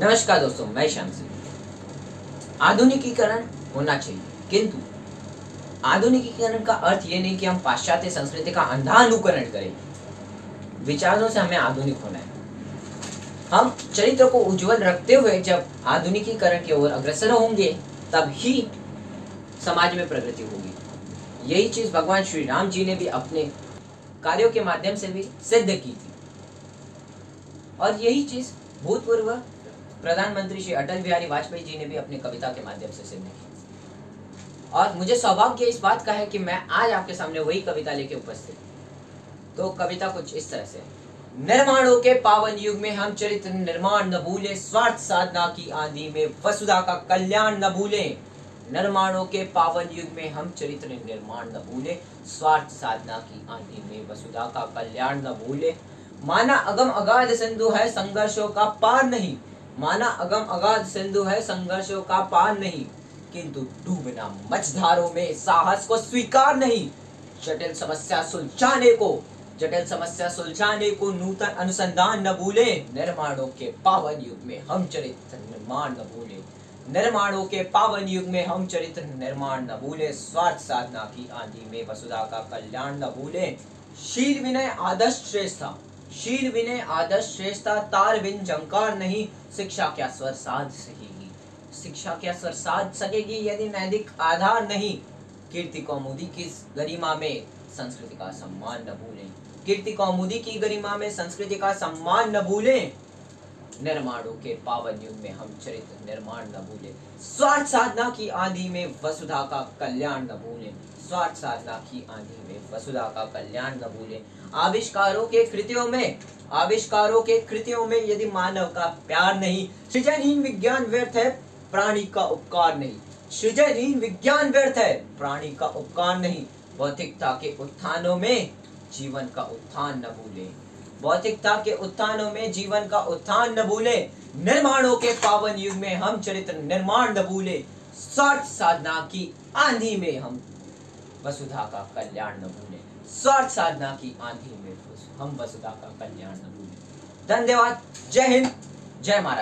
नमस्कार दोस्तों, मैं श्याम सिंह आधुनिकीकरण होना चाहिए, किंतु आधुनिकीकरण का अर्थ ये नहीं कि हम पाश्चात्य संस्कृति का अंधा अनुकरण करें। विचारों से हमें आधुनिक होना है। हम चरित्र को उज्जवल रखते हुए जब आधुनिकीकरण की ओर अग्रसर होंगे, तब ही समाज में प्रगति होगी। यही चीज़ भगवान श्री राम जी ने भी अपने कार्यों के माध्यम से भी सिद्ध की थी। और यही चीज़ भूतपूर्व प्रधानमंत्री श्री अटल बिहारी वाजपेयी जी ने भी अपनी कविता के माध्यम से सिद्ध की और मुझे सौभाग्य इस बात का है कि मैं आज आपके सामने वही कविता लेके उपस्थित तो कविता कुछ इस तरह से निर्माणों के पावन युग में हम चरित्र निर्माण न भूले, स्वार्थ साधना की आंधी में वसुधा का कल्याण न भूले। निर्माणों के पावन युग में हम चरित्र निर्माण न भूले, स्वार्थ साधना की आंधी में वसुधा का कल्याण न भूले। माना अगम अगाध सिंधु है, संघर्षों का पार नहीं। माना अगम अगाध सिंधु है, संघर्षों का पार नहीं। किंतु डूबना मझधारों में साहस को स्वीकार नहीं। जटिल समस्या सुलझाने को, जटिल समस्या सुलझाने को नूतन अनुसंधान न भूले। निर्माणों के पावन युग में हम चरित्र निर्माण न भूले। निर्माणों के पावन युग में हम चरित्र निर्माण न भूले। स्वार्थ साधना की आंधी में वसुधा का कल्याण न भूले। शील विनय आदर्श श्रेष्ठा शील विनय आदर्श श्रेष्ठता तार बिन जंकार नहीं। शिक्षा क्या स्वर साध सकेगी? शिक्षा क्या स्वर साध सकेगी यदि नैतिक आधार नहीं? कीर्ति कौमुदी की गरिमा में संस्कृति का सम्मान न भूलें। कीर्ति कौमुदी की गरिमा में संस्कृति का सम्मान न भूलें। निर्माणों के पावन युग में हम चरित्र निर्माण न भूलें। स्वार्थ साधना की आंधी में वसुधा का कल्याण न भूलें। स्वार्थ साधना की आंधी में वसुधा का कल्याण न भूलें। आविष्कारों के कृतियों में आविष्कारों के कृतियों में यदि मानव का प्यार नहीं, सृजनहीन विज्ञान व्यर्थ है, प्राणी का उपकार नहीं। सृजनहीन विज्ञान व्यर्थ है, प्राणी का उपकार नहीं। भौतिकता के उत्थानों में जीवन का उत्थान न भूले। भौतिकता के उत्थानों में जीवन का उत्थान न भूले। निर्माणों के पावन युग में हम चरित्र निर्माण न भूले। साधना की आंधी में हम वसुधा का कल्याण न भूले। स्वार्थ साधना की आंधी में हम वसुधा का कल्याण धन्यवाद। जय हिंद। जय महाराज